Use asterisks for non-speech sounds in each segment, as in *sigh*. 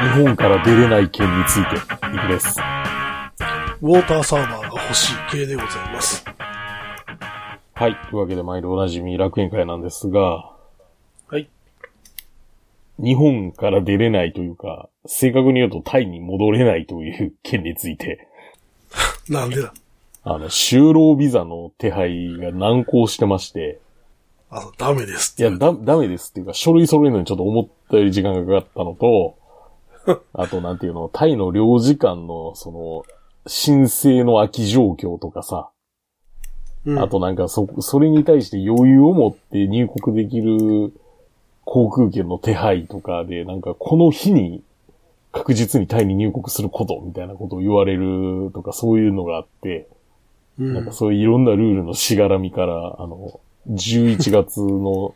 日本から出れない件について、いくです。ウォーターサーバーが欲しい系でございます。はい。というわけで、毎度おなじみ楽園会なんですが、はい。日本から出れないというか、正確に言うとタイに戻れないという件について、*laughs* なんでだ？あの、就労ビザの手配が難航してまして、あ、ダメですっていや、だ、ダメですっていうか、書類揃えるのにちょっと思ったより時間がかかったのと、あと、なんていうの、タイの領事館の、その、申請の空き状況とかさ、うん。あとなんかそ、それに対して余裕を持って入国できる航空券の手配とかで、なんかこの日に確実にタイに入国することみたいなことを言われるとかそういうのがあって、うん。なんかそういういろんなルールのしがらみから、あの、11月の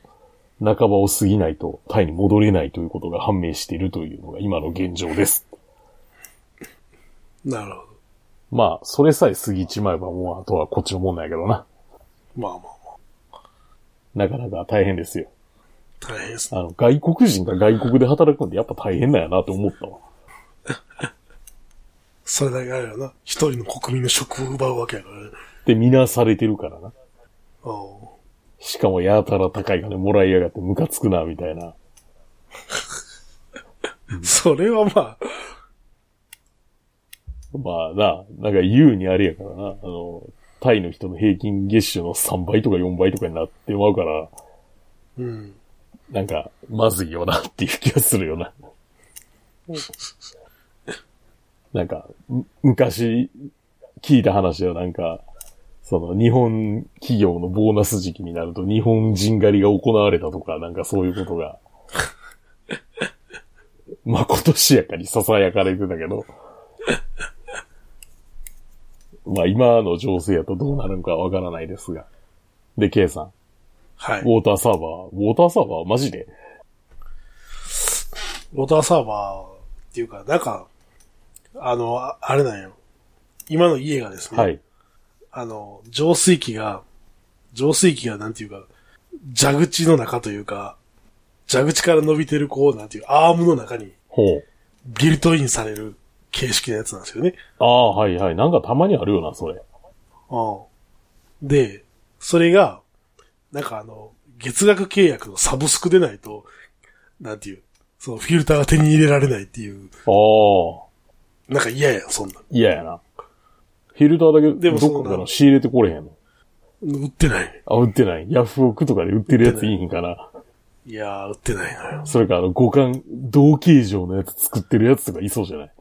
半ばを過ぎないとタイに戻れないということが判明しているというのが今の現状です。なるほど。まあ、それさえ過ぎちまえばもうあとはこっちのもんなんやけどな。まあまあまあ。なかなか大変ですよ。大変ですね。あの、外国人が外国で働くんでやっぱ大変だよなって思ったわ。*laughs* それだけあれやな。一人の国民の職を奪うわけやからね。で、みなされてるからな。おしかもやたら高い金もらいやがってムカつくな、みたいな。う *laughs* それはまあ、まあな、なんか言うにあれやからな。あの、タイの人の平均月収の3倍とか4倍とかになってまうから、うん。なんか、まずいよなっていう気がするよな。なんか、む昔聞いた話ではなんか、その日本企業のボーナス時期になると日本人狩りが行われたとか、なんかそういうことが、*laughs* まあ今年やかに囁かれてたけど、まあ今の情勢やとどうなるんかわからないですが。で、K さん、はい。ウォーターサーバー、ウォーターサーバーマジで？ウォーターサーバーっていうか、なんか、あの、ああれなんよ。今の家がですね、はい。あの、浄水器が、浄水器がなんていうか、蛇口の中というか、蛇口から伸びてるこう、なんていう、アームの中にほう。ビルトインされる形式のやつなんですよね。ああ、はいはい。なんかたまにあるよな、それ。うん。で、それが、なんかあの、月額契約のサブスクでないと、なんていう、そのフィルターが手に入れられないっていう、ああ、なんか嫌やん、そんな嫌やな。フィルターだけ、どこから仕入れてこれへんの？の。売ってない。あ、売ってない？ヤフオクとかで売ってるやついいんかな？いやー、売ってないのよ。それか、あの、五感、同形状のやつ作ってるやつとかいそうじゃない？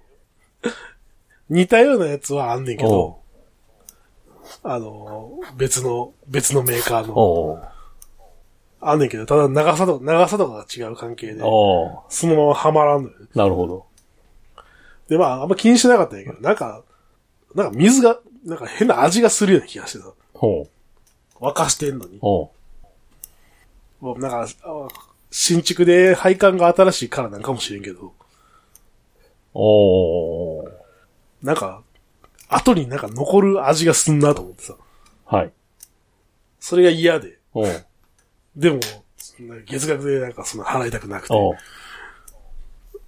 似たようなやつはあんねんけおど、あの、別の、別のメーカーの、あんねんけど、ただ長さとか、長さとかが違う関係で、そのままはまらんのよね。なるほど。で、まあ、あんま気にしてなかったんやけど、なんか、なんか水が、なんか変な味がするような気がしてさ、ほう。沸かしてんのに。おう。もうなんか、あ新築で配管が新しいからなんかもしれんけど、おう。なんか、後になんか残る味がすんなと思ってさ、はい。それが嫌で、おう。でも、月額でなんかそんな払いたくなくて、おう。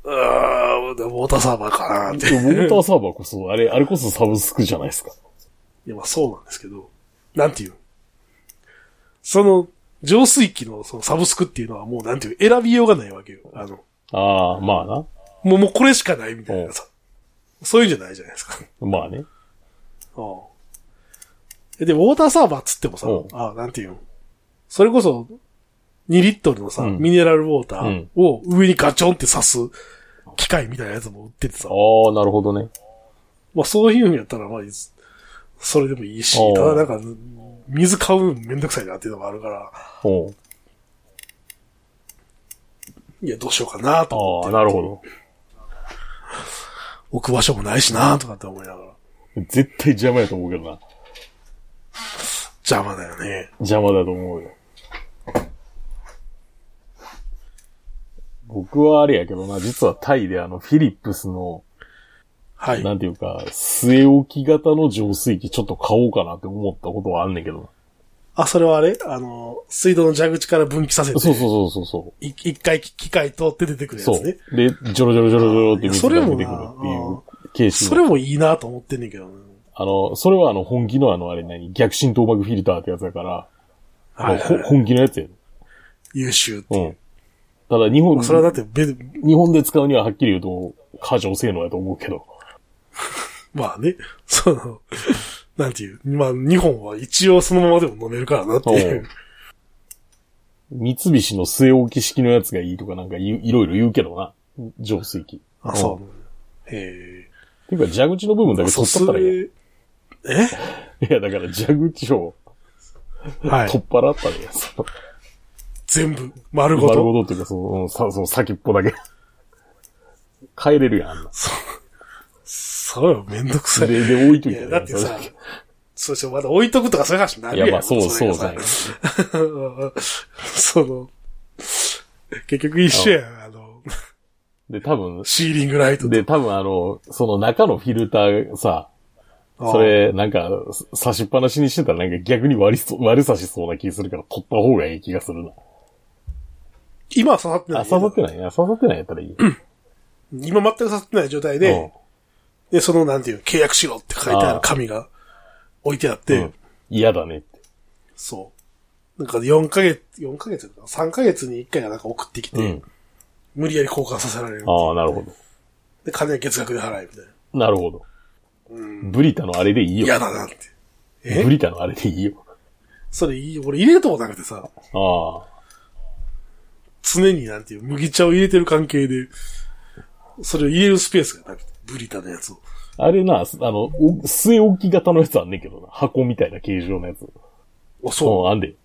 うーん、ウォーターサーバーかなーって。ウォーターサーバーこそ、あれ、あれこそサブスクじゃないですか。いや、まあそうなんですけど、なんていう。その、浄水器のそのサブスクっていうのはもうなんていう、選びようがないわけよ。あの、ああ、まあな。もう、もうこれしかないみたいなさ。そういうんじゃないじゃないですか。まあね。うんえで、ウォーターサーバーっつってもさうん、あなんていうのそれこそ、2リットルのさ、うんミネラルウォーターうんを上にガチョンって刺す機械みたいなやつも売っててさ、ああ、なるほどね。まあそういうふうにやったら、まあ、それでもいいしただなんか、水買うのめんどくさいなっていうのがあるから。いや、どうしようかなと思ああ、って。なるほど。置く場所もないしなとかって思いながら。絶対邪魔やと思うけどな。邪魔だよね。邪魔だと思うよ。僕はあれやけどな、実はタイであの、フィリップスの、はい。なんていうか、据え置き型の浄水器ちょっと買おうかなって思ったことはあんねんけど。あ、それはあれ？あの、水道の蛇口から分岐させて、そうそうそうそうそい一回機械通って出てくう。そう。るやつね。で、ジョロジョロジョロジョロって水が出てくるっていう形式それもいいなと思ってんねんけどね。あの、それはあの、本気のあの、あれ何？逆浸透膜フィルターってやつだから、はい、ほ本気のやつやね優秀っていう。うん。ただ日本、それはだって別、日本で使うにははっきり言うと、過剰性能やと思うけど。*laughs* まあね、その、なんていう、まあ日本は一応そのままでも飲めるからなっていう。三菱の据え置き式のやつがいいとかなんかいいろいろ言うけどな。浄水器。あ、そう。へていうか、蛇口の部分え。だけ取っとったらいいやん。いえ？や、だから蛇口をはい。取っ払ったらいいやん。全部、丸ごと。丸ごとっていうか、その、うんさその先っぽだけ。変えれるやん、あんな。そうよ、めんどくさい。で、で、置いといてねだってさそうしてまだ置いとくとかそういう話になるやん。いや、まあ、そう、そうそ。*laughs* その、結局一緒やん、あの、で、多分、シーリングライトと。で、多分あの、その中のフィルターさ、それ、なんか、差しっぱなしにしてたらなんか逆に割りそう、悪さしそうな気するから取った方がいい気がするな。今は刺さってない。あ、刺さってない刺さってないやったらいい。今全く刺さってない状態で、で、その、なんていう、契約しろって書いてある紙が置いてあって、うんうん嫌だねって。そう。なんか4ヶ月、4ヶ月かな ?3 ヶ月に1回がなんか送ってきて、うん。無理やり交換させられる。ああ、なるほど。で、金は月額で払え、みたいな。なるほど。うん。ブリタのあれでいいよ。嫌だなって。え？ブリタのあれでいいよ。それいい俺入れるとこなくてさ、ああ。常になんていう、麦茶を入れてる関係で、それを入れるスペースがなくて、ブリタのやつを。あれな、あの、お据え置き型のやつあんねんけどな。箱みたいな形状のやつ。あ、そう。うん、あんで。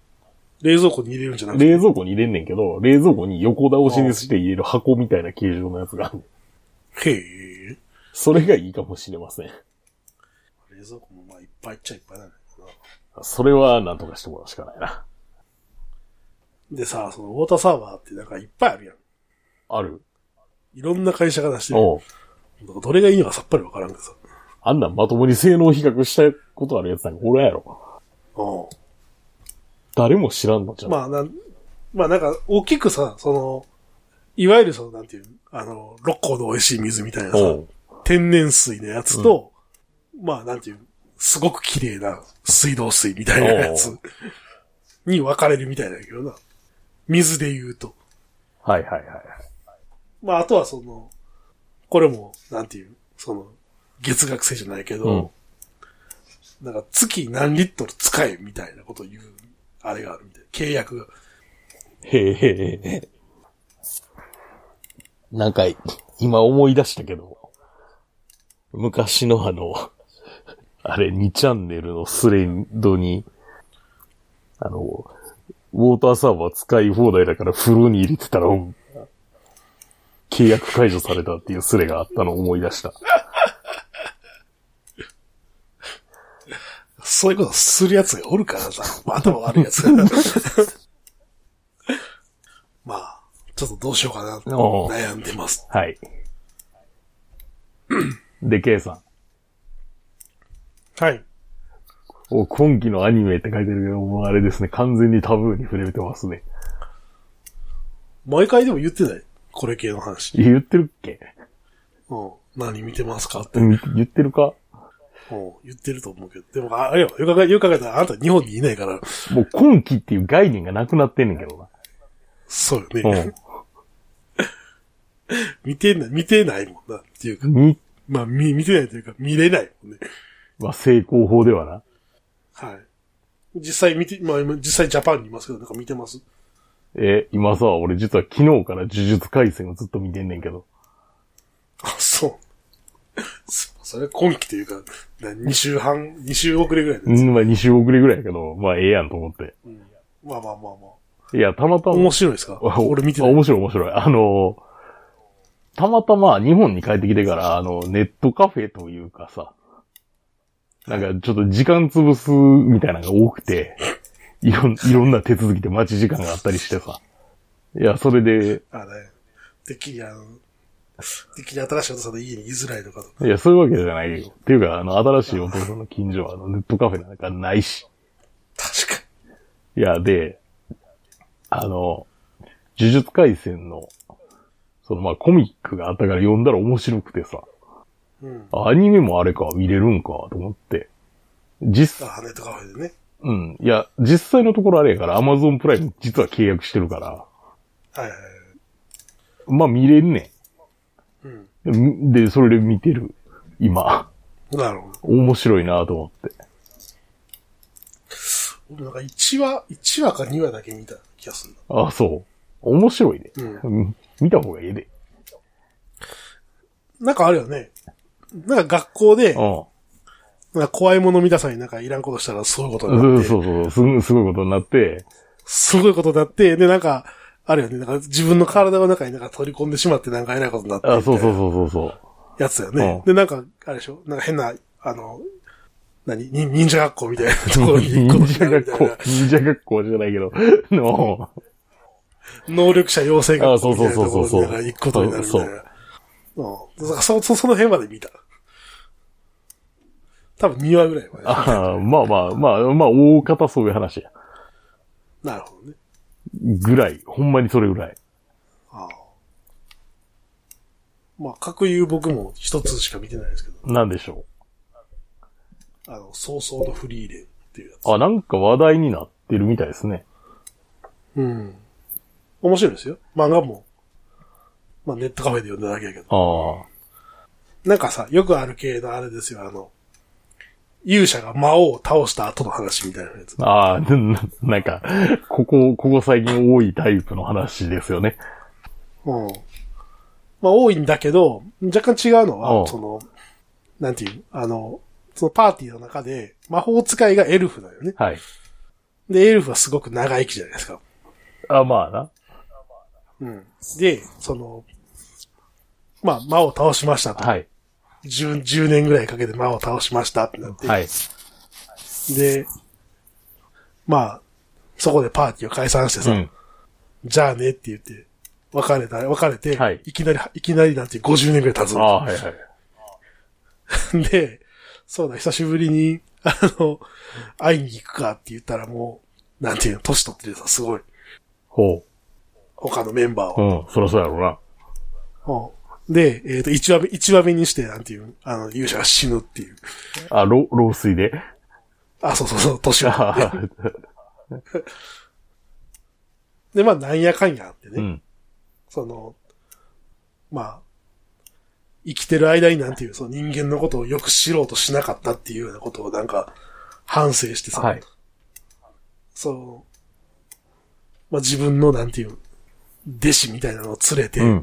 冷蔵庫に入れるんじゃなくて。冷蔵庫に入れんねんけど、冷蔵庫に横倒しにして入れる箱みたいな形状のやつがあんねん。へえ。それがいいかもしれません。冷蔵庫もまあいっぱいっちゃいっぱいなんだけどな。それはなんとかしてもらうしかないな。でさ、そのウォーターサーバーってなんかいっぱいあるやん。あるいろんな会社が出してる。おうどれがいいのかさっぱりわからんけどさ。あんなんまともに性能比較したことあるやつなんかおらんやろ。う誰も知らんのじゃん。ん。まあなん、まあなんか大きくさ、その、いわゆるそのなんていう、あの、六甲の美味しい水みたいなさ、天然水のやつと、まあなんていう、すごく綺麗な水道水みたいなやつに分かれるみたいだけどな。水で言うと。はいはいはいはい。まああとはその、これも、なんていう、その、月額制じゃないけど、なんか月何リットル使えみたいなことを言う、あれがあるみたいな。契約が。へえへえへえ。なんか、今思い出したけど、昔のあの、あれ、2チャンネルのスレンドに、あの、ウォーターサーバー使い放題だから風呂に入れてたら、契約解除されたっていうスレがあったのを思い出した。そういうことするやつがおるからさ、まあ頭悪いやつが。まあ、ちょっとどうしようかな悩んでます。はい。で、ケイさん。はい。お今期のアニメって書いてるけど、もうあれですね、完全にタブーに触れてますね。毎回でも言ってない？これ系の話。言ってるっけ？うん。何見てますかって。うん言ってるか？うん。言ってると思うけど。でも、ああれよ、よく考え、よく考えたらあなた日本にいないから、もう今期っていう概念がなくなってんねんけどそうよな。ね。*laughs* 見てない、見てないもんな。っていうかう、ん。に、まあ、見、見てないというか、見れないもんね。は成功法ではな。はい。実際見て、まあ今、実際ジャパンにいますけど、なんか見てます？え、今さ、俺実は昨日から呪術回戦をずっと見てんねんけど。あ、そう。*laughs* そそれ今期というか、な2週半、2週遅れぐらいのやつうん、まあ2週遅れぐらいやけど、まあええやんと思って。うんまあまあまあまいや、たまたあ。ま。面白いですか？あ俺見てない。面白い面白い。あの、たまたま日本に帰ってきてから、あの、ネットカフェというかさ、なんかちょっと時間潰すみたいなのが多くて、*laughs* いろん、いろんな手続きで待ち時間があったりしてさ。いや、それで、あね。てっきりあの、てっきり新しいお父さんの家に居づらいのかと。いや、そういうわけじゃないよ。っていうか、あの、新しいお父さんの近所は、あの、ネットカフェなんかないし。確かいや、で、あの、呪術回戦の、そのまあコミックがあったから読んだら面白くてさ、うん。アニメもあれか、見れるんか、と思って。実、あ、ネットカフェでね。うん。いや、実際のところあれやから、アマゾンプライム実は契約してるから、はいはいはい。まあ見れんねうん。ん。で、それで見てる。今。なるほど。面白いなと思って。俺なんか1話、1話か2話だけ見た気がするああ、そう。面白いね。な。うん。うん。見た方がええで。なんかあるよね。なんか学校で、うん。なんか怖いもの見たさになんかいらんことしたらそういうことうんになって、そうそう、すんすごいことになって、すごいことになって、で、なんか、あるよね。なんか自分の体の中になんか取り込んでしまってなんか偉いことになって。あ、そうそうう。そうそうそう。やつだよね。うんで、なんか、あれでしょ？なんか変な、あの、何？に忍者学校みたいなところに行くこと忍者学校になるみたいな。、忍者学校じゃないけど、の、*laughs* 能力者養成学校みたいなところに行くことになるみたいな。うん。だからそ、*laughs* そ、その辺まで見た。多分2話ぐらいまで。あまあまあまあ、まあ、大方そういう話や。なるほどね。ぐらい。ほんまにそれぐらい。ああ。まあ、各言う僕も一つしか見てないですけど、なんでしょあの、早々のフリーレンっていうやつ。う。あ、なんか話題になってるみたいですね。うん。面白いですよ。漫画も。まあ、ネットカフェで読んだだけやけど。なんかさ、よくある系のあれですよ、あの、勇者が魔王を倒した後の話みたいなやつ。ああ、な *laughs* なんか、ここ、ここ最近多いタイプの話ですよね。うん。まあ、多いんだけど、若干違うのうは、んその、なんていう、あの、そのパーティーの中で、魔法使いがエルフだよね。はい。で、エルフはすごく長生きじゃないですか。あ、まあな。うん。で、その、まあ、魔を倒しましたと。はい。10, 10年ぐらいかけて魔を倒しましたってなって。はい。で、まあ、そこでパーティーを解散してさ、うん。じゃあねって言って、別れた、別れて、はいいきなり、いきなりなんて50年ぐらい経つのああ、はいはい。*laughs* で、そうだ、久しぶりに、あの、会いに行くかって言ったらもう、なんていうの、年取っててさ、すごい、ほ他のメンバーう。は。うん、そりゃそうやろうな。うんで、えっ、と、一話目、一話目にして、なんていう、あの、勇者が死ぬっていう。あ、老、老衰で？あ、そうそうそう、年をあ取って。*laughs* で、まあ、なんやかんやあってね。うん。その、まあ、生きてる間になんていう、その人間のことをよく知ろうとしなかったっていうようなことをなんか、反省してさ、はい。そう、まあ自分のなんていう、弟子みたいなのを連れて、うん。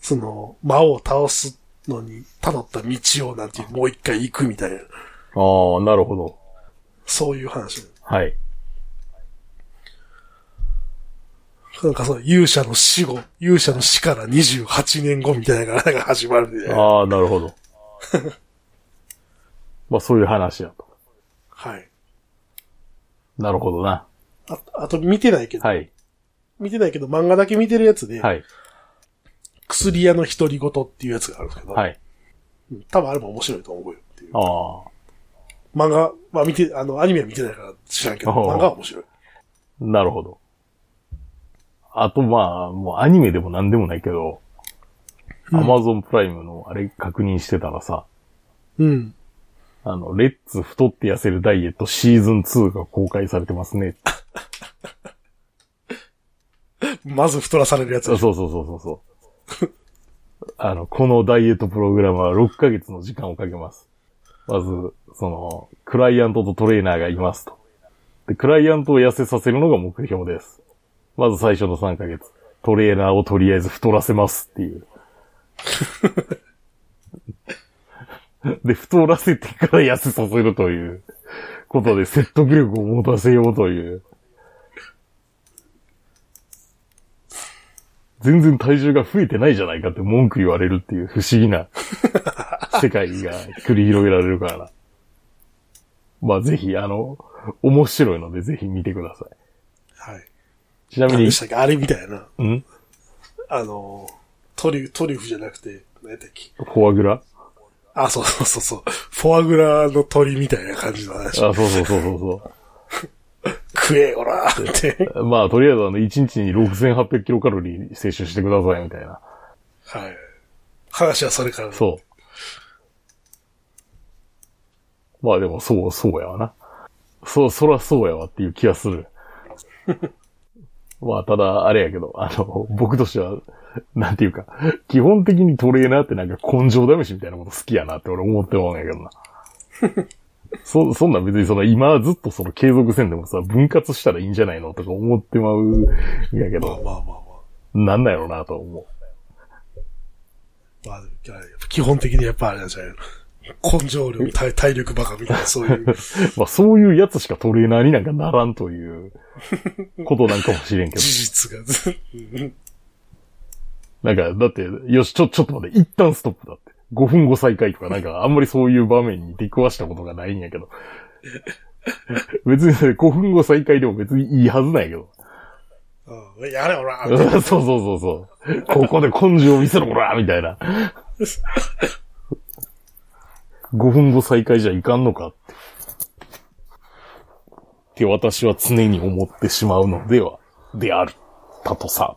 その、魔王を倒すのに辿った道をなんていう、もう一回行くみたいな、ああ、なるほど。そういう話。はい。なんかそう、勇者の死後、勇者の死から28年後みたいなのが *laughs* 始まるみたいな。ああ、なるほど。*laughs* まあ、そういう話やと。はい。なるほどな。ああと見てないけど、はい。見てないけど漫画だけ見てるやつで、はい。薬屋の独り言っていうやつがあるんですけど、はい。うん多分あれも面白いと思うよっていう。ああ。漫画、まあ見て、あの、アニメは見てないから知らんけど、漫画は面白い。なるほど。あと、まあ、もうアニメでも何でもないけど、アマゾンプライムのあれ確認してたらさ、うん。あの、レッツ太って痩せるダイエットシーズン2が公開されてますね。*laughs* まず太らされるやつそうそうそうそうそう。*laughs* あの、このダイエットプログラムは6ヶ月の時間をかけます。まず、その、クライアントとトレーナーがいますと。で、クライアントを痩せさせるのが目標です。まず最初の3ヶ月。トレーナーをとりあえず太らせますっていう。*laughs* で、太らせてから痩せさせるということで説得力を持たせようという。全然体重が増えてないじゃないかって文句言われるっていう不思議な *laughs* 世界が繰り広げられるからな。まあぜひ、あの、面白いのでぜひ見てください。はい。ちなみにあれみたいな。ん？あの、トリュフ、トリュフじゃなくて、何やったっけ？フォアグラ？あ、そうそうそうそう。フォアグラの鳥みたいな感じの話。あ、そうそうそうそうそ食え、おらーって。*laughs* まあ、とりあえずあの、1日に6800キロカロリー摂取してください、みたいな。はい。話はそれからねそう。まあでも、そう、そうやわな。そう、そらそうやわっていう気がする。*laughs* まあ、ただ、あれやけど、あの、僕としては、なんていうか、基本的にトレーナーってなんか根性試しみたいなこと好きやなって俺思ってまうんやけどな。*laughs* *laughs* そ、そんなん別にその今ずっとその継続せんでもさ、分割したらいいんじゃないのとか思ってまうんやけど、まあまあまあまあ。なんなんやろうなと思う。まあ、でも基本的にやっぱあれなんじゃないの？根性力、体体力バカみたいな、そういう。*laughs* まあそういうやつしかトレーナーになんかならんという *laughs* ことなんかもしれんけど。事実がなんか、だって、よし、ちょ、ちょっと待って、一旦ストップだ。5分後再開とか、なんか、あんまりそういう場面に出くわしたことがないんやけど。別に、5分後再開でも別にいいはずなんやけど。うんやれ、おらーそうそうそうそう。ここで根性を見せろ、こらみたいな。5分後再開じゃいかんのかって。って私は常に思ってしまうのでは、である。たとさ。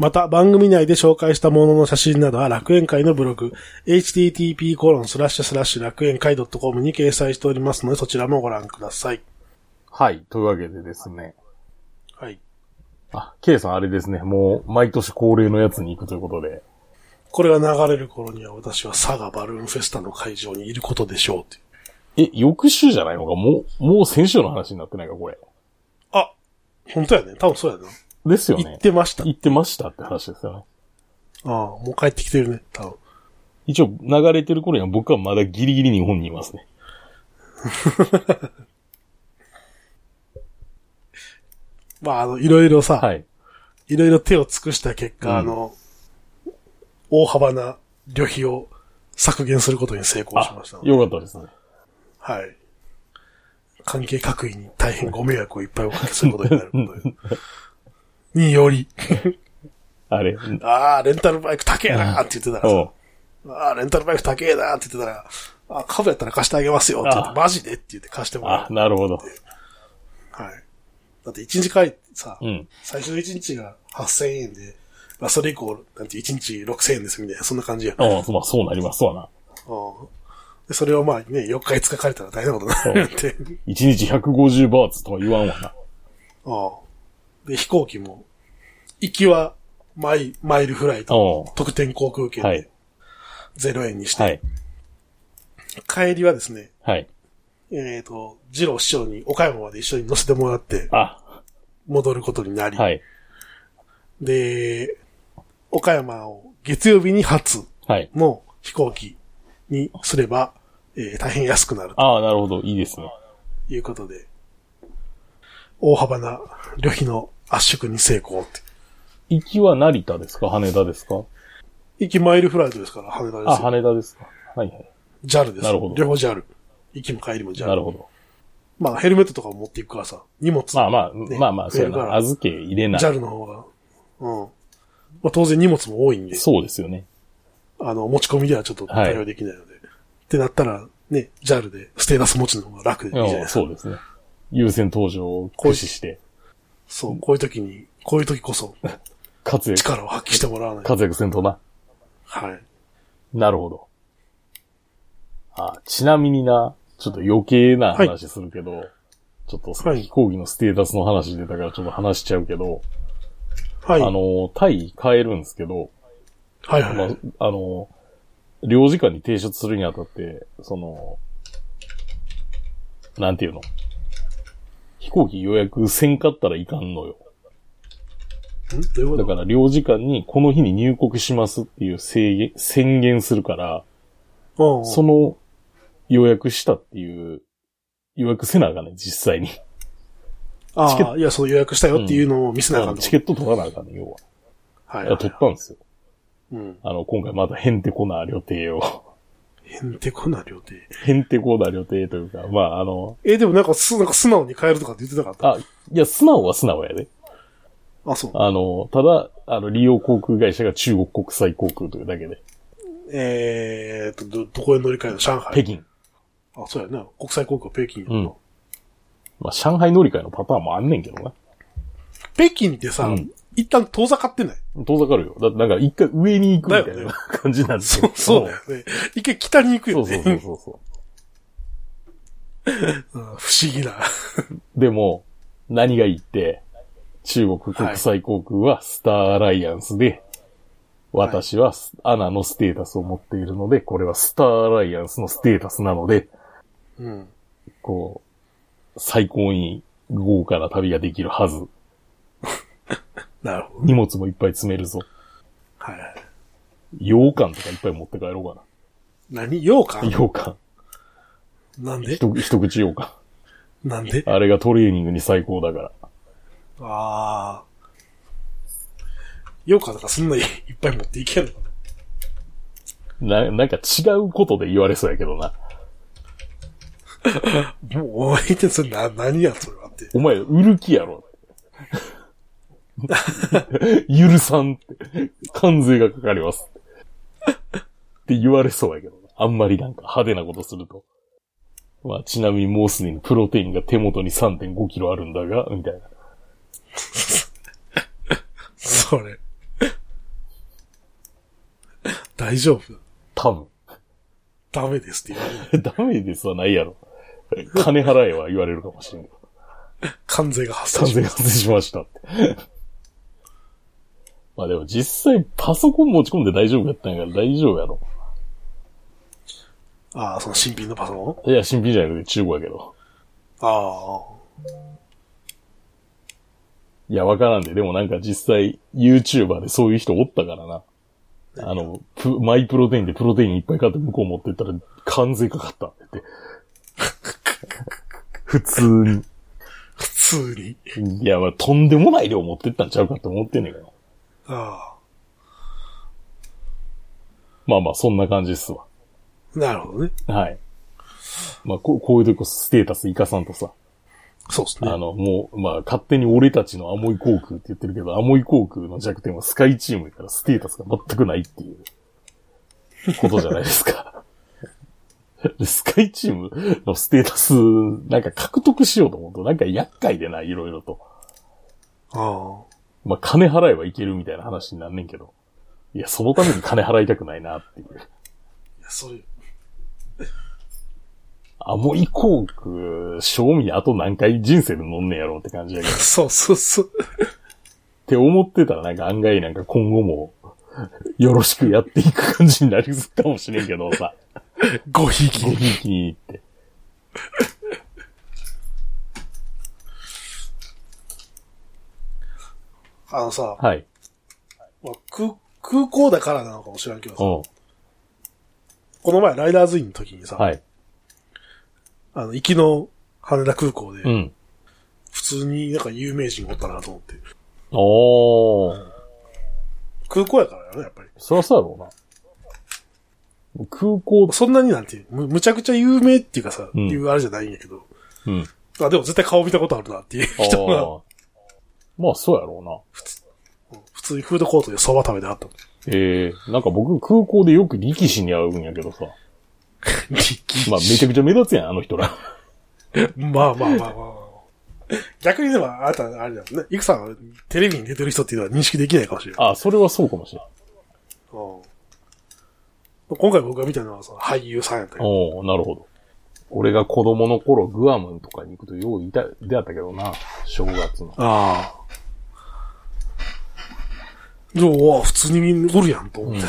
また、番組内で紹介したものの写真などは楽園会のブログ、http コロンスラッシュスラッシュ楽園会 .com に掲載しておりますので、そちらもご覧ください。はい。というわけでですね。はい。あ、K さんあれですね。もう毎年恒例のやつに行くということで。これが流れる頃には私は佐賀バルーンフェスタの会場にいることでしょうって。え、翌週じゃないのか？もう、もう先週の話になってないか、これ。あ、本当やね。多分そうやな。ですよね言っ。てました。言ってましたって話ですよね。ああ、もう帰ってきてるね。多分。一応流れてる頃には僕はまだギリギリ日本にいますね。*laughs* まあ、あの、いろいろさ、はい。いろいろ手を尽くした結果、うんあの、大幅な旅費を削減することに成功しあました。よかったですね。はい。関係各位に大変ご迷惑をいっぱいおかけすることになることで。*laughs* により、*laughs* あれ。ああ、レンタルバイク高えなって言ってたらおさ、ああ、レンタルバイク高えなって言ってたら、あ、株やったら貸してあげますよって言って、あマジでって言って貸してもらあ、う。なるほど。はい。だって1日帰ってさ、うん。最初の1日が8000円で、まあそれ以降、なんて1日6000円ですみたいな、そんな感じや。ああ、まあそうなりますわな。うんでそれをまあね、4日5日借りたら大変なことになるって。1日150バーツとは言わんわな。うんで、飛行機も、行きはマイマイルフライト、お特典航空券はいで。0円にして、はい。帰りはですね、はい。えっ、と、ジロー師匠に岡山まで一緒に乗せてもらってあ、戻ることになり、はい。で、岡山を月曜日に初はい。の飛行機にすれば、えー大変安くなるああ、なるほど。いいですね。ということで、大幅な旅費の圧縮に成功って。行きは成田ですか？羽田ですか？行きマイルフライトですから、羽田あ、ですよ。羽田ですかはいはい。JAL です。なるほど両方 JAL。行きも帰りも JAL。なるほど。まあ、ヘルメットとかも持っていくからさ、荷物。まあまあ、ねまあまあ、そうやな。預け入れない。JAL の方が。うん。まあ当然荷物も多いんで、そうですよね。あの、持ち込みではちょっと対応できないので。ってなったら、ね、JAL でステータス持ちの方が楽でいいじゃないうんですか。そうですね。優先登場を駆使して、そう、こういう時に、こういう時こそ活躍、力を発揮してもらわないと。活躍せんとな。はい。なるほど。あ、ちなみにな、ちょっと余計な話するけど、ちょっとはい飛行機のステータスの話出たからちょっと話しちゃうけど、はい。あの、タイ帰るんですけど、はいはい、まはい。あ、あの、領事館に提出するにあたって、その、なんていうの？飛行機予約せんかったらいかんのよ。ん？どういうこと？だから領事館にこの日に入国しますっていう制限、宣言するから、うんうんその予約したっていう、予約せなあかんねん、実際に。ああ、いや、その予約したよっていうのを見せなあかんとチケット取らなあかんねん、要は。はいいや、取ったんですよ。うん。あの、今回またヘンテコな旅程を、へんてこな料亭。ヘンテコな旅程というか、まあ、あの、え、でもなんかす、なんか素直に変えるとかって言ってなかったあ、いや、素直は素直やで。あ、そう。あの、ただ、あの、利用航空会社が中国国際航空というだけで、えーと、ど、どこへ乗り換えるの上海。北京。あ、そうやな。国際航空北京やな、うんまあ、上海乗り換えのパターンもあんねんけどな。北京ってさ、うん一旦遠ざかってない遠ざかるよ。だってなんか一回上に行くみたいな感じなんですよそう、。そうだよね。一回北に行くよね。そうそうそうそう。うん不思議な。でも、何がいいって、中国国際航空はスターアライアンスで、私はスアナのステータスを持っているので、これはスターアライアンスのステータスなので、うん。こう、最高に豪華な旅ができるはず。なるほど。荷物もいっぱい詰めるぞ。はいはい。羊羹とかいっぱい持って帰ろうか何？羊な。羹羊羹。なんで？一一口羊羹。なんで？あれがトレーニングに最高だから。ああ。羊羹とかそんなにいっぱい持っていけんの？な、なんか違うことで言われそうやけどな。*laughs* もう、お前ってそれな、何やそれはって。お前、売る気やろ。*laughs* 許さんって。関税がかかります。って言われそうやけどな。あんまりなんか派手なことすると。まあ、ちなみにもうすでにプロテインが手元に3.5キロあるんだが、みたいな。それ。大丈夫？多分。ダメですって言われる。ダメですはないやろ。金払えは言われるかもしれん。関税が発関税生します。発生しましたって。まあでも実際パソコン持ち込んで大丈夫やったんやから大丈夫やろ。ああ、その新品のパソコン？いや、新品じゃなくて中古やけど。あいや、わからんで。でもなんか実際 YouTuber でそういう人おったからな。あの、プマイプロテインでプロテインいっぱい買って向こう持ってったら関税かかったって。*laughs* 普通に。あ、普通に？いや、まあ、とんでもない量持ってったんちゃうかって思ってんねんけど。あまあまあ、そんな感じっすわ。あ、なるほどね。はい。まあ、こうこういうとこステータス生かさんとさ、そうですね。あの、もう、まあ、勝手に俺たちのアモイ航空って言ってるけど、アモイ航空の弱点はスカイチームやからステータスが全くないっていうことじゃないですか。*laughs* でスカイチームのステータス、なんか獲得しようと思うと、なんか厄介でない、いろいろと。あまあ、金払えばいけるみたいな話になんねんけど。いや、そのために金払いたくないなっていう。あ。いや、それ、アモイ航空、賞味あと何回人生で乗んねやろうって感じやけど。*laughs* そうそうそう。って思ってたらなんか案外なんか今後もよろしくやっていく感じになるかもしれんけどさ。ごひいきご。ひいきにって。あのさ、はい。まあ、空、空港だからなのかもしれんけどさ、うん。この前ライダーズインの時にさ、はい。あの、行きの羽田空港で、うん。普通になんか有名人おったなと思って。おー。空港やからやね、やっぱり。そらそうやろうな。空港、そんなになんていう、むむちゃくちゃ有名っていうかさ、うんいうあれじゃないんやけど、うん。あ、でも絶対顔見たことあるなっていうあ人が、ーまあそうやろうな。普通にフードコートで蕎麦食べてあったの。ええなんか僕空港でよく力士に会うんやけどさ。まあめちゃくちゃ目立つやん、あの人ら。まあまあまあまあ。逆にでも、あなた、あれだもんね。イクさんはテレビに出てる人っていうのは認識できないかもしれない。あ、それはそうかもしれん。うん今回僕が見たのはその俳優さんやったけど、おおなるほど。俺が子供の頃、グアムとかに行くとよういた、出会ったけどな。正月の。ああ。でも、普通におるやんと思って。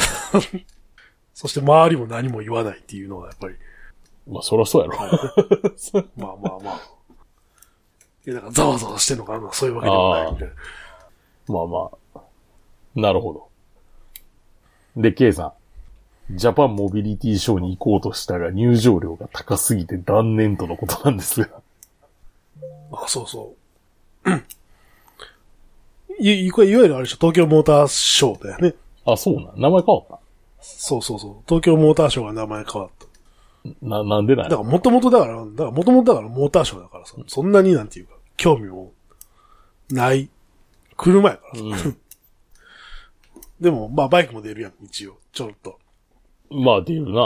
そして周りも何も言わないっていうのがやっぱり、まあそりゃそうやろ。まあまあまあ。いや、なんかざわざわしてんのかなそういうわけでもないみたいな。まあまあ。なるほど。で、K さん。ジャパンモビリティショーに行こうとしたが入場料が高すぎて断念とのことなんですが。あ、そうそう。い、いこれいわゆるあれでしょ、東京モーターショーだよね。あ、そうなん？名前変わっそうそうそう。東京モーターショーが名前変わった。たな、なんでなんや？だからもともとだから、だからもともとだからモーターショーだからさ、そんなになんていうか、興味もない車やからさ。うん *laughs* でも、まあバイクも出るやん、一応。ちょろっと。まあ、出るな。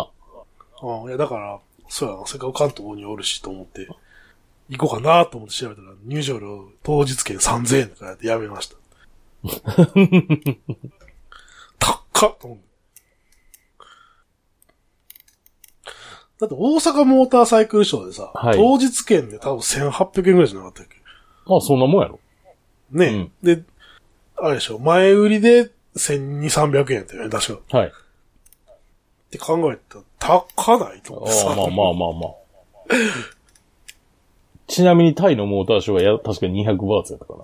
ああ、いやだから、そうやな、せっかく関東におるしと思って、行こうかなと思って調べたら、入場料当日券3000円とかやってやめました。*laughs* 高っと思って。だって大阪モーターサイクルショーでさ、はい当日券で多分1800円ぐらいじゃなかったっけ？まあ、そんなもんやろ。ね、で、あれでしょ、前売りで1200、300円やったよね、確か。はい。って考えたら、高ないとあ思ってさ。あまあまあまあまあ。*laughs* ちなみにタイのモーターショーはや、確か200バーツやったかな。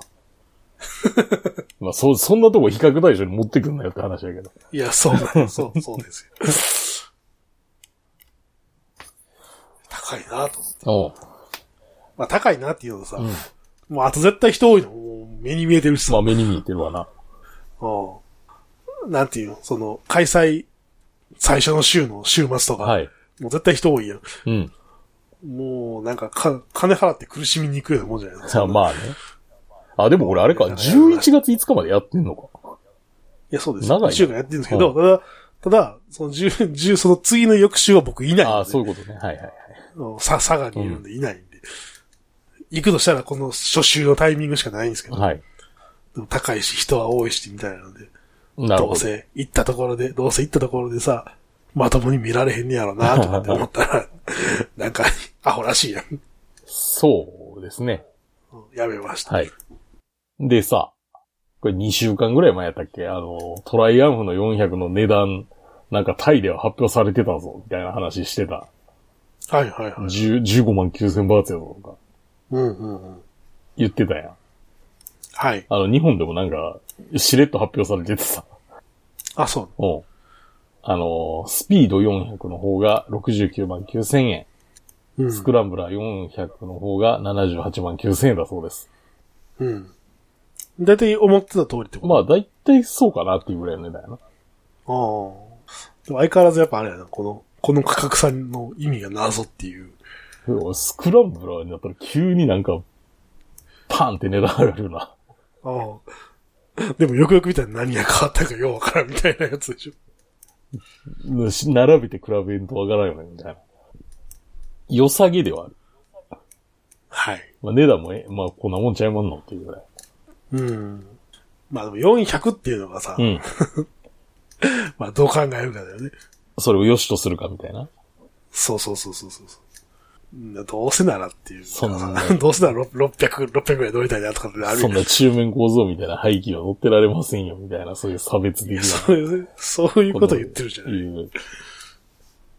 *laughs* まあ、そ、そんなとこ比較対象に持ってくんなよって話やけど。いや、そうなの、そう、そうですよ。高いなと思って。うまあ高いなっていうのとさ、もうあと絶対人多いの、もう目に見えてるしさ。まあ、目に見えてるわな。*laughs* うん。なんていうの、その、開催、最初の週の週末とか、はい。もう絶対人多いやん。うん。もう、なんかか、金払って苦しみに行くようなもんじゃないですか。*laughs* まあね。あ、でも俺あれか、11月5日までやってんのか。いや、そうです。長いな1週間やってるんですけど、ただ、ただ、その10、10、その次の翌週は僕いないんで。ああ、そういうことね。はいはいはい。うんさ、佐賀にいるんでいないんで。行くとしたらこの初週のタイミングしかないんですけど、はい。でも高いし人は多いしみたいなので、なる。どうせ行ったところで、どうせ行ったところでさ、まともに見られへんねやろなとかって思ったら、*laughs* なんか、アホらしいやん。そうですね。うんやめました。はい。でさ、これ2週間ぐらい前やったっけ？あの、トライアンフの400の値段、なんかタイでは発表されてたぞ、みたいな話してた。はいはいはい。10 15万9000バーツやぞ、とかうんうんうん。言ってたやん。はい。あの、日本でもなんか、しれっと発表されててさ。あ、そう。うん。あの、スピード400の方が69万9000円。うん。スクランブラー400の方が78万9000円だそうです。うん。だいたい思ってた通りってこと？まあ、だいたいそうかなっていうぐらいの値段やな。ああ。でも相変わらずやっぱあれやな、この、この価格差の意味が謎っていう。スクランブラーになったら急になんか、パンって値段上がるよな。ああ。でもよくよく見たら何が変わったかようわからんみたいなやつでしょ。し *laughs* 並べて比べんとわからんよね、みたいな。良さげではある。はい。まあ、値段もえ、まあ、こんなもんちゃいまんのっていうぐらい。うん。まあでも400っていうのがさ、うん。*laughs* まあどう考えるかだよね。それを良しとするかみたいな。そうそうそうそうそうどうせならっていう。そんなどうせなら600、600ぐらい乗りたいなとかってあるよそんな中面構造みたいな廃棄は乗ってられませんよ、みたいな、そういう差別的な。そういう、そういうこと言ってるじゃない。いう。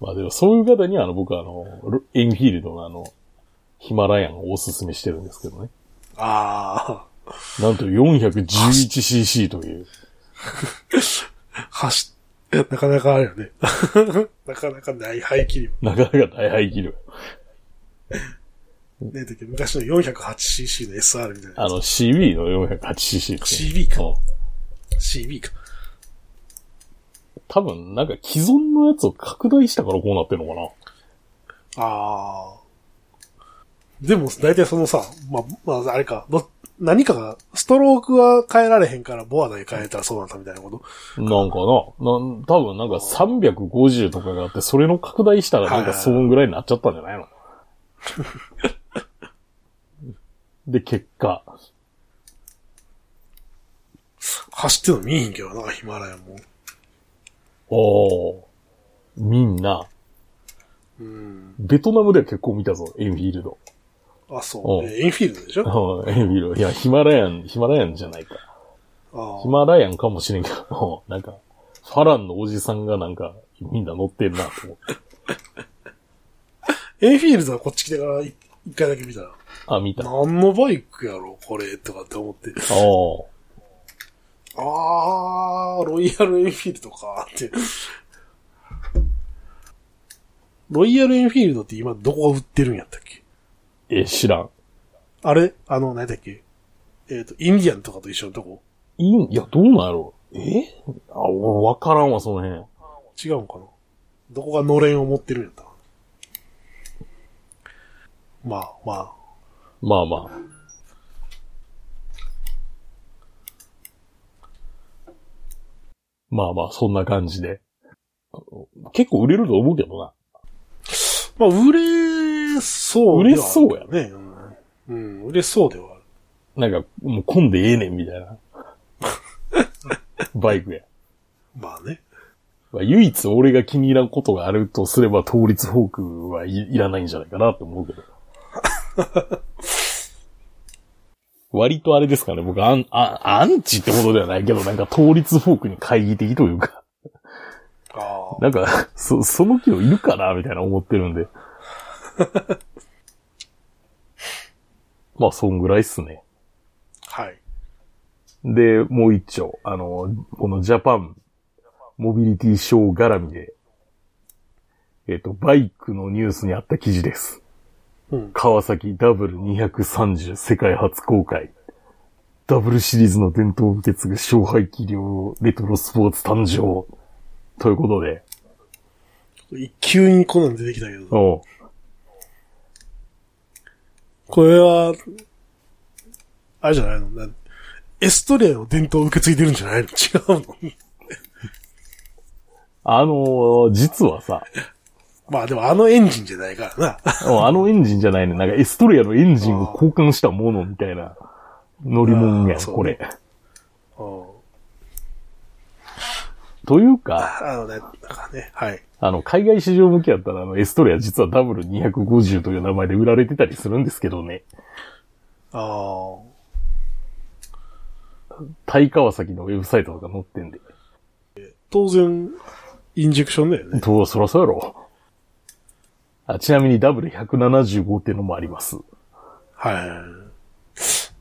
まあでもそういう方にはあの僕はあの、ロエンフィールドのあの、ヒマラヤンをおすすめしてるんですけどね。あなんと 411cc という。あ、*laughs* 走っ、なかなかあるよね。*laughs* なかなかない排気量。なかなか大排気量。ねだけど昔の 408cc の SR みたいなあ。の CB の 408cc ですね。CB かうん CB か。多分なんか既存のやつを拡大したからこうなってるのかな。ああ。でも、大体そのさ、まあ、まあ、あれか、ど何かが、ストロークは変えられへんから、ボアだけ変えたらそうなったみたいなこと？なんかな、なん多分なんか350とかがあって、それの拡大したらなんかそんぐらいになっちゃったんじゃないの？*laughs* で、結果、走ってるの見えへんけどな、ヒマラヤも。おー、みんな、うん。ベトナムでは結構見たぞ、エンフィールド。あ、そう。うんえエンフィールドでしょ？うんエンフィールド。いや、ヒマラヤン、ヒマラヤンじゃないか。あヒマラヤンかもしれんけど、*laughs* なんか、ファランのおじさんがなんか、みんな乗ってんなと思って。エンフィールドはこっち来てから一一回だけ見たら、あ、見た。あ何のバイクやろ、これ、とかって思って。あ。あー、ロイヤルエンフィールドか、って。ロイヤルエンフィールドって今どこが売ってるんやったっけ？え、知らん。あれ？あの、何だっけ？えっ、と、インディアンとかと一緒のとこ？いいん、いや、どうなんやろえ？あ、俺わからんわ、その辺。違うんかな？どこがのれんを持ってるんやったら。まあまあ。まあまあ。まあまあ、そんな感じで。結構売れると思うけどな。まあ、売れそうではある売れそうやね。うん。うん、売れそうではある。なんか、もう混んでええねんみたいな。*laughs* バイクや。まあね。まあ唯一俺が気に入らんことがあるとすれば、倒立フォークはい、いらないんじゃないかなって思うけど。*laughs* 割とあれですかね、僕アン、あアンチってことではないけど、なんか倒立フォークに懐疑的というか、ああ。なんか、そ、その機能いるかなみたいな思ってるんで。*laughs* まあ、そんぐらいっすね。はい。で、もう一丁、あの、このジャパンモビリティショー絡みで、えっ、と、バイクのニュースにあった記事です。うん。川崎 W230 世界初公開。ダブルシリーズの伝統を受け継ぐ勝敗器量レトロスポーツ誕生。ということで、急にこんなん出てきたけど。これは、あれじゃないの？なエストレアの伝統を受け継いでるんじゃないの？*laughs* 違うの？あのー実はさ、*laughs* まあでもあのエンジンじゃないからな。うんあのエンジンじゃないね。なんかエストレアのエンジンを交換したものみたいな乗り物やん、これ。うんというか、あのね、なんかね、はい。あの、海外市場向けやったら、あの、エストレア実は W250 という名前で売られてたりするんですけどね。ああ。タイ川崎のウェブサイトとか載ってんで。当然、インジェクションだよね。と、そらそうやろ。あちなみに W175 っていうのもあります。は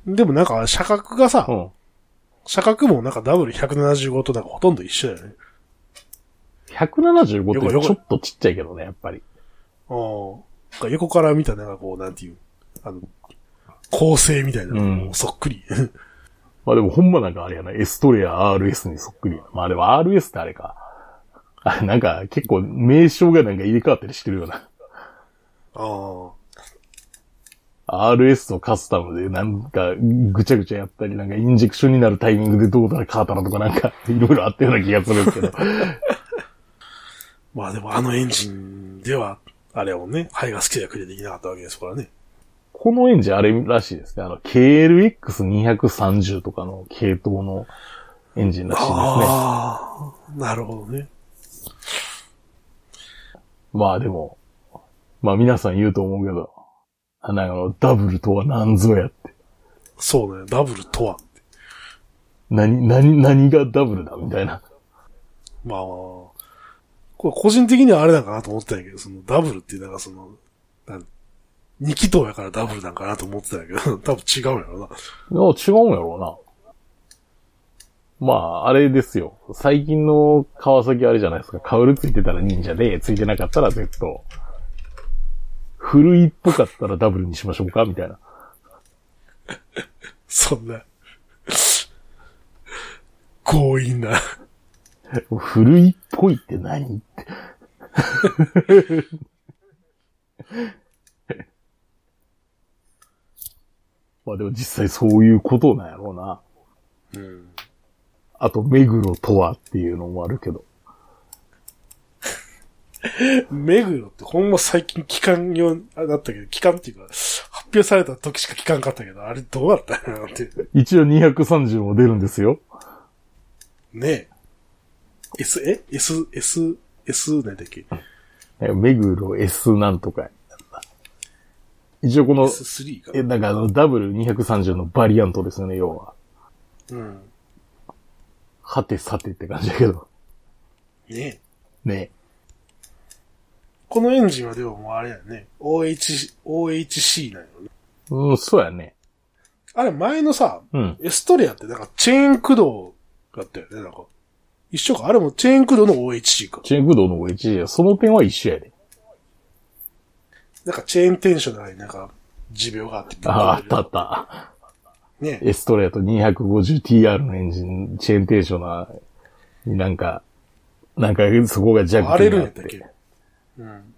い。でもなんか、車格がさう、ん。車格もなんか W175 となんかほとんど一緒だよね。175ってちょっとちっちゃいけどね、やっぱり。うん。なんか横から見たなんかこう、なんていう、あの、構成みたいなのうんもそっくり。*laughs* まあでもほんまなんかあれやな、エストレア RS にそっくり。まあでも RS ってあれか。あれなんか結構名称がなんか入れ替わったりしてるような。あ RS とカスタムでなんかぐちゃぐちゃやったり、なんかインジェクションになるタイミングでどうだらかーたらとかなんか *laughs* いろいろあったような気がするんですけど。あ。*laughs* まあでもあのエンジンでは、あれはもんね、肺が好きではクリアできなかったわけですからね。このエンジンあれらしいですね。あの KLX230 とかの系統のエンジンらしいですね。ああ、なるほどね。まあでも、まあ皆さん言うと思うけど、あのダブルとは何ぞやって。そうね、ダブルとは。何、何、何がダブルだみたいな。まあ、これ個人的にはあれなんかなと思ってたんやけど、そのダブルっていうなんかその、なん二気筒やからダブルなんかなと思ってたんやけど、*laughs* 多分違うんやろな。違うんやろうな。まあ、あれですよ。最近の川崎あれじゃないですか。カウルついてたら忍者で、ついてなかったら Z。古いっぽかったらダブルにしましょうか？みたいな。そんな、強引な。古いっぽいって何？って。まあでも実際そういうことなんやろうな。うん。あと、目黒とはっていうのもあるけど。目黒ってほんま最近期間用だったけど、期間っていうか、発表された時しか期間かったけど、あれどうだったんやろって。一応230も出るんですよ。ねえ。S、え ?S、S、S なんだっけ？え目黒 S なんとか。一応この、?S3 かえ、なんかあの、W230 のバリアントですよね、要は。うん。はてさてって感じだけど。ねえ。ね。このエンジンはでももうあれやね。OH、OHC なんよね。うん、そうやね。あれ前のさ、うん。エストレアってなんかチェーン駆動だったよね、なんか。一緒か。あれもチェーン駆動の OHC か。チェーン駆動の OH や、その点は一緒やで。なんかチェーンテンショナルになんか持病があって。ああ、あったあった。ね。エストレート 250TR のエンジン、チェーンテンショナーなんか、なんかそこが弱点になっ。るんやったってけ？うん。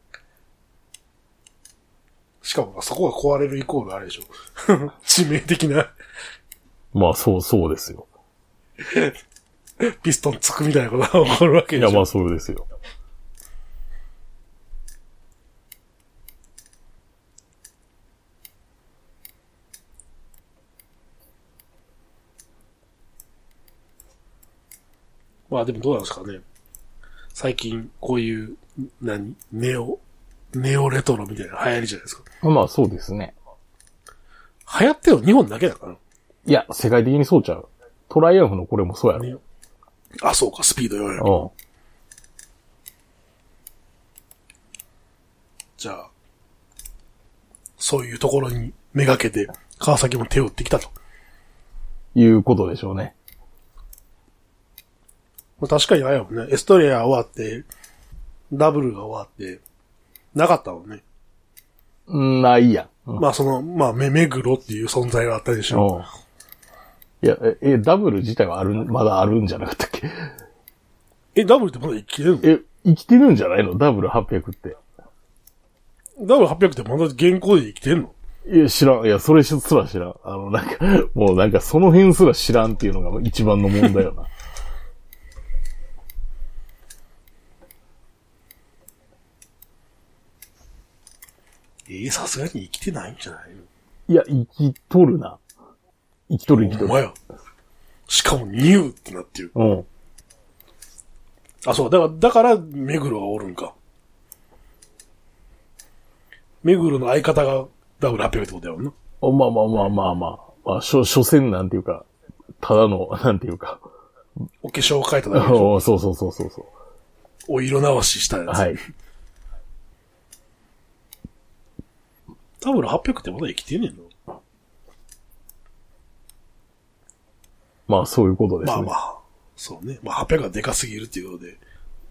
しかも、そこが壊れるイコールあれでしょ。*laughs* 致命的なまあそう、そうですよ。ピストンつくみたいなことが起こるわけいや、でしょ。まあそうですよ。まあでもどうなんですかね。最近、こういう、何？ネオ、ネオレトロみたいな流行りじゃないですか。まあそうですね。流行ってるの日本だけだから。いや、世界的にそうちゃう。トライアンフのこれもそうやろ。ねあ、そうか、スピード4やうん。じゃあ、そういうところにめがけて、川崎も手を打ってきたと。いうことでしょうね。まあ、確かにあれやもんね。エストレア終わって、ダブルが終わって、なかったもんね。うんないや。うん。まあその、まあ、目、目黒っていう存在があったでしょ。うんいや、え、えダブル自体はある、まだあるんじゃなかったっけ？え、ダブルってまだ生きてるの？え、生きてるんじゃないの？ダブル800って。ダブル800ってまだ現行で生きてんの？いや、知らん。いや、それすら知らん。あの、なんか、もうなんかその辺すら知らんっていうのが一番の問題よな。*laughs* えーさすがに生きてないんじゃない？のいや、生きとるな。生きとる生きとる。ほんまや。しかもニューってなってる。うん。あ、そう、だから、だから、目黒がおるんか。目黒の相方がダブル800ってことやもんな。まあまあまあまあまあ。まあ、しょ、所詮なんていうか、ただの、なんていうか。お化粧を変えただけでしょ。*laughs* そうそうそうそうそう。お色直ししたやつ。はい。ダブル800ってまだ生きてんねんのまあ、そういうことですね。まあまあ。そうね。まあ800がでかすぎるっていうことで、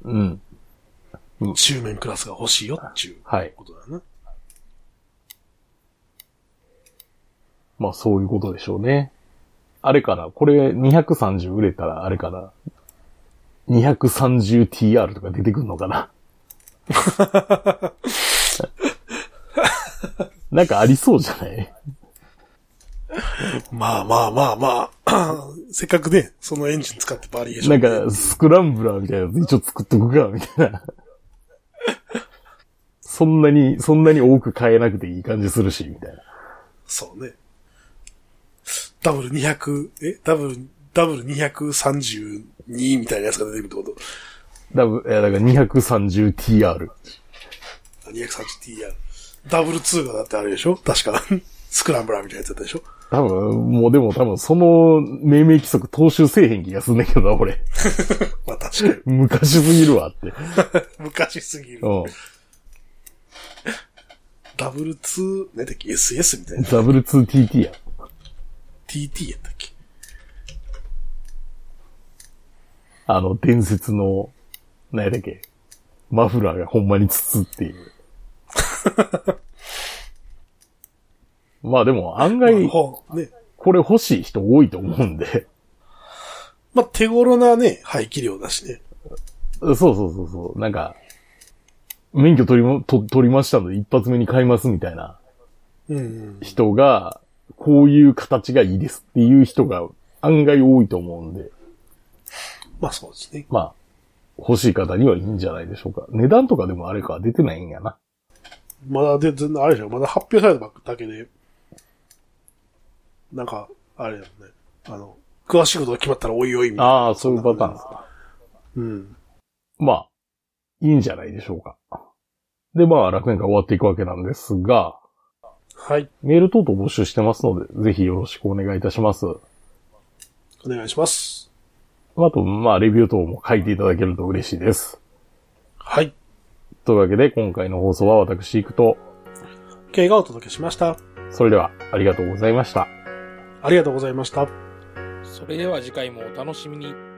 うん。中面クラスが欲しいよっていうはい。ことだな。まあ、そういうことでしょうね。あれかなこれ230売れたら、あれかな 230TR とか出てくんのかな *laughs* なんかありそうじゃない？*laughs* まあまあまあまあ。*clears throat* せっかくね、そのエンジン使ってバリエーション。なんか、スクランブラーみたいなやつ一応作っとくか、みたいな。*laughs* そんなに、そんなに多く買えなくていい感じするし、みたいな。そうね。ダブル200、え？ダブル、ダブル232みたいなやつが出てくるってこと？だぶ、いや、だから 230TR。230TR。ダブル2がだってあれでしょ？確か。*laughs* スクランブラーみたいなやつだったでしょ？多分、もうでも多分その命名規則踏襲せえへん気がすんねんけどな、俺。*laughs* まあ確かに。*laughs* 昔すぎるわって。昔すぎる。うん。ダブル2、何だっけ ?SS みたいな。W2TT や。TT やったっけ？あの、伝説の、何やだっけ？マフラーがほんまに筒っていう。*laughs* まあでも案外。これ欲しい人多いと思うんで。まあ手頃なね、排気量だしね。そうそうそうそう。なんか、免許取りも、と取りましたので一発目に買いますみたいな。人が、こういう形がいいですっていう人が案外多いと思うんで、まあそうですね。まあ、欲しい方にはいいんじゃないでしょうか。値段とかでもあれか出てないんやな。まだで、全然あれでしょまだ発表されたばっかだけで、なんか、あれだよね。あの、詳しいことが決まったらおいおいみたいな。ああ、そういうパターンですか。うん。まあ、いいんじゃないでしょうか。で、まあ、楽園が終わっていくわけなんですが、はい。メール等々募集してますので、ぜひよろしくお願いいたします。お願いします。あと、まあ、レビュー等も書いていただけると嬉しいです。はい。というわけで、今回の放送は私行くと、K がお届けしました。それでは、ありがとうございました。ありがとうございました。それでは次回もお楽しみに。